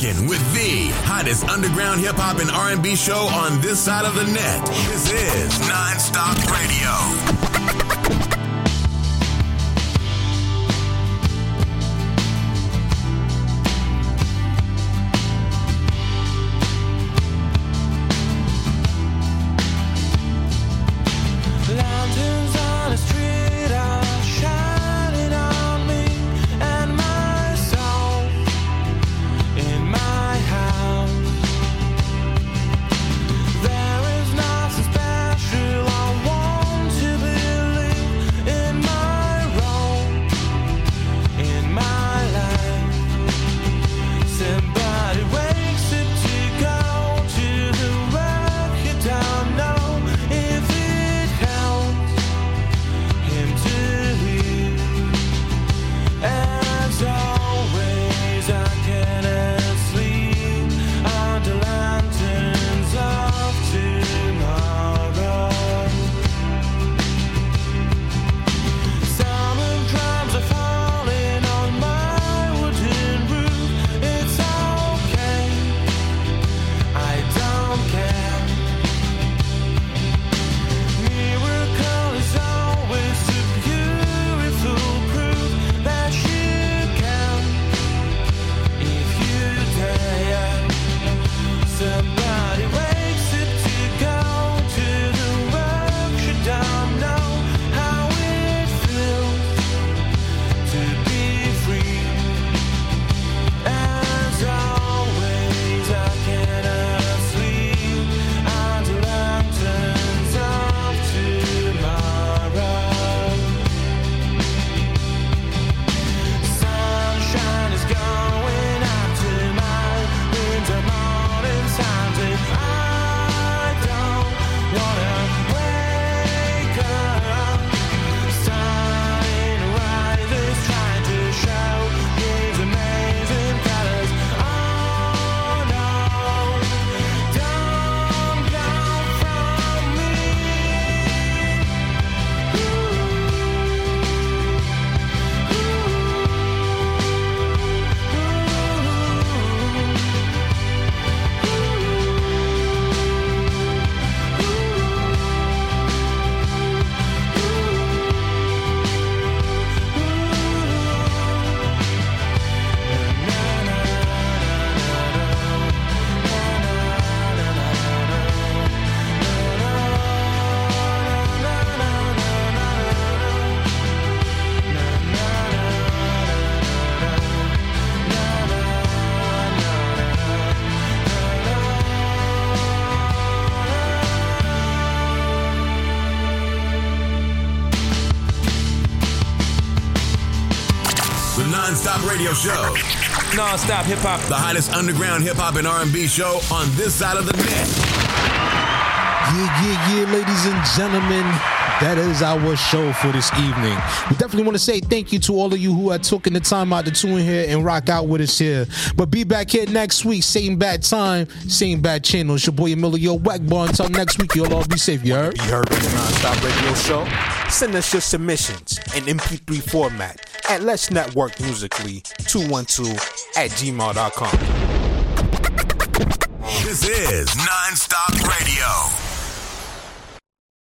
Rocking with the hottest underground hip hop and R&B show on this side of the net. This is Nonstop Non-stop hip hop. The hottest underground hip hop and R&B show on this side of the net. Yeah, yeah, yeah, ladies and gentlemen. That is our show for this evening. We definitely want to say thank you to all of you who are taking the time out to tune here and rock out with us here. But be back here next week, same bad time, same bad channel. It's your boy Emilio Egbar. Until next week, you'll all be safe, you heard? You heard on the Nonstop Radio Show? Send us your submissions in MP3 format at Let's Network Musically 212 at gmail.com. This is Non-stop radio.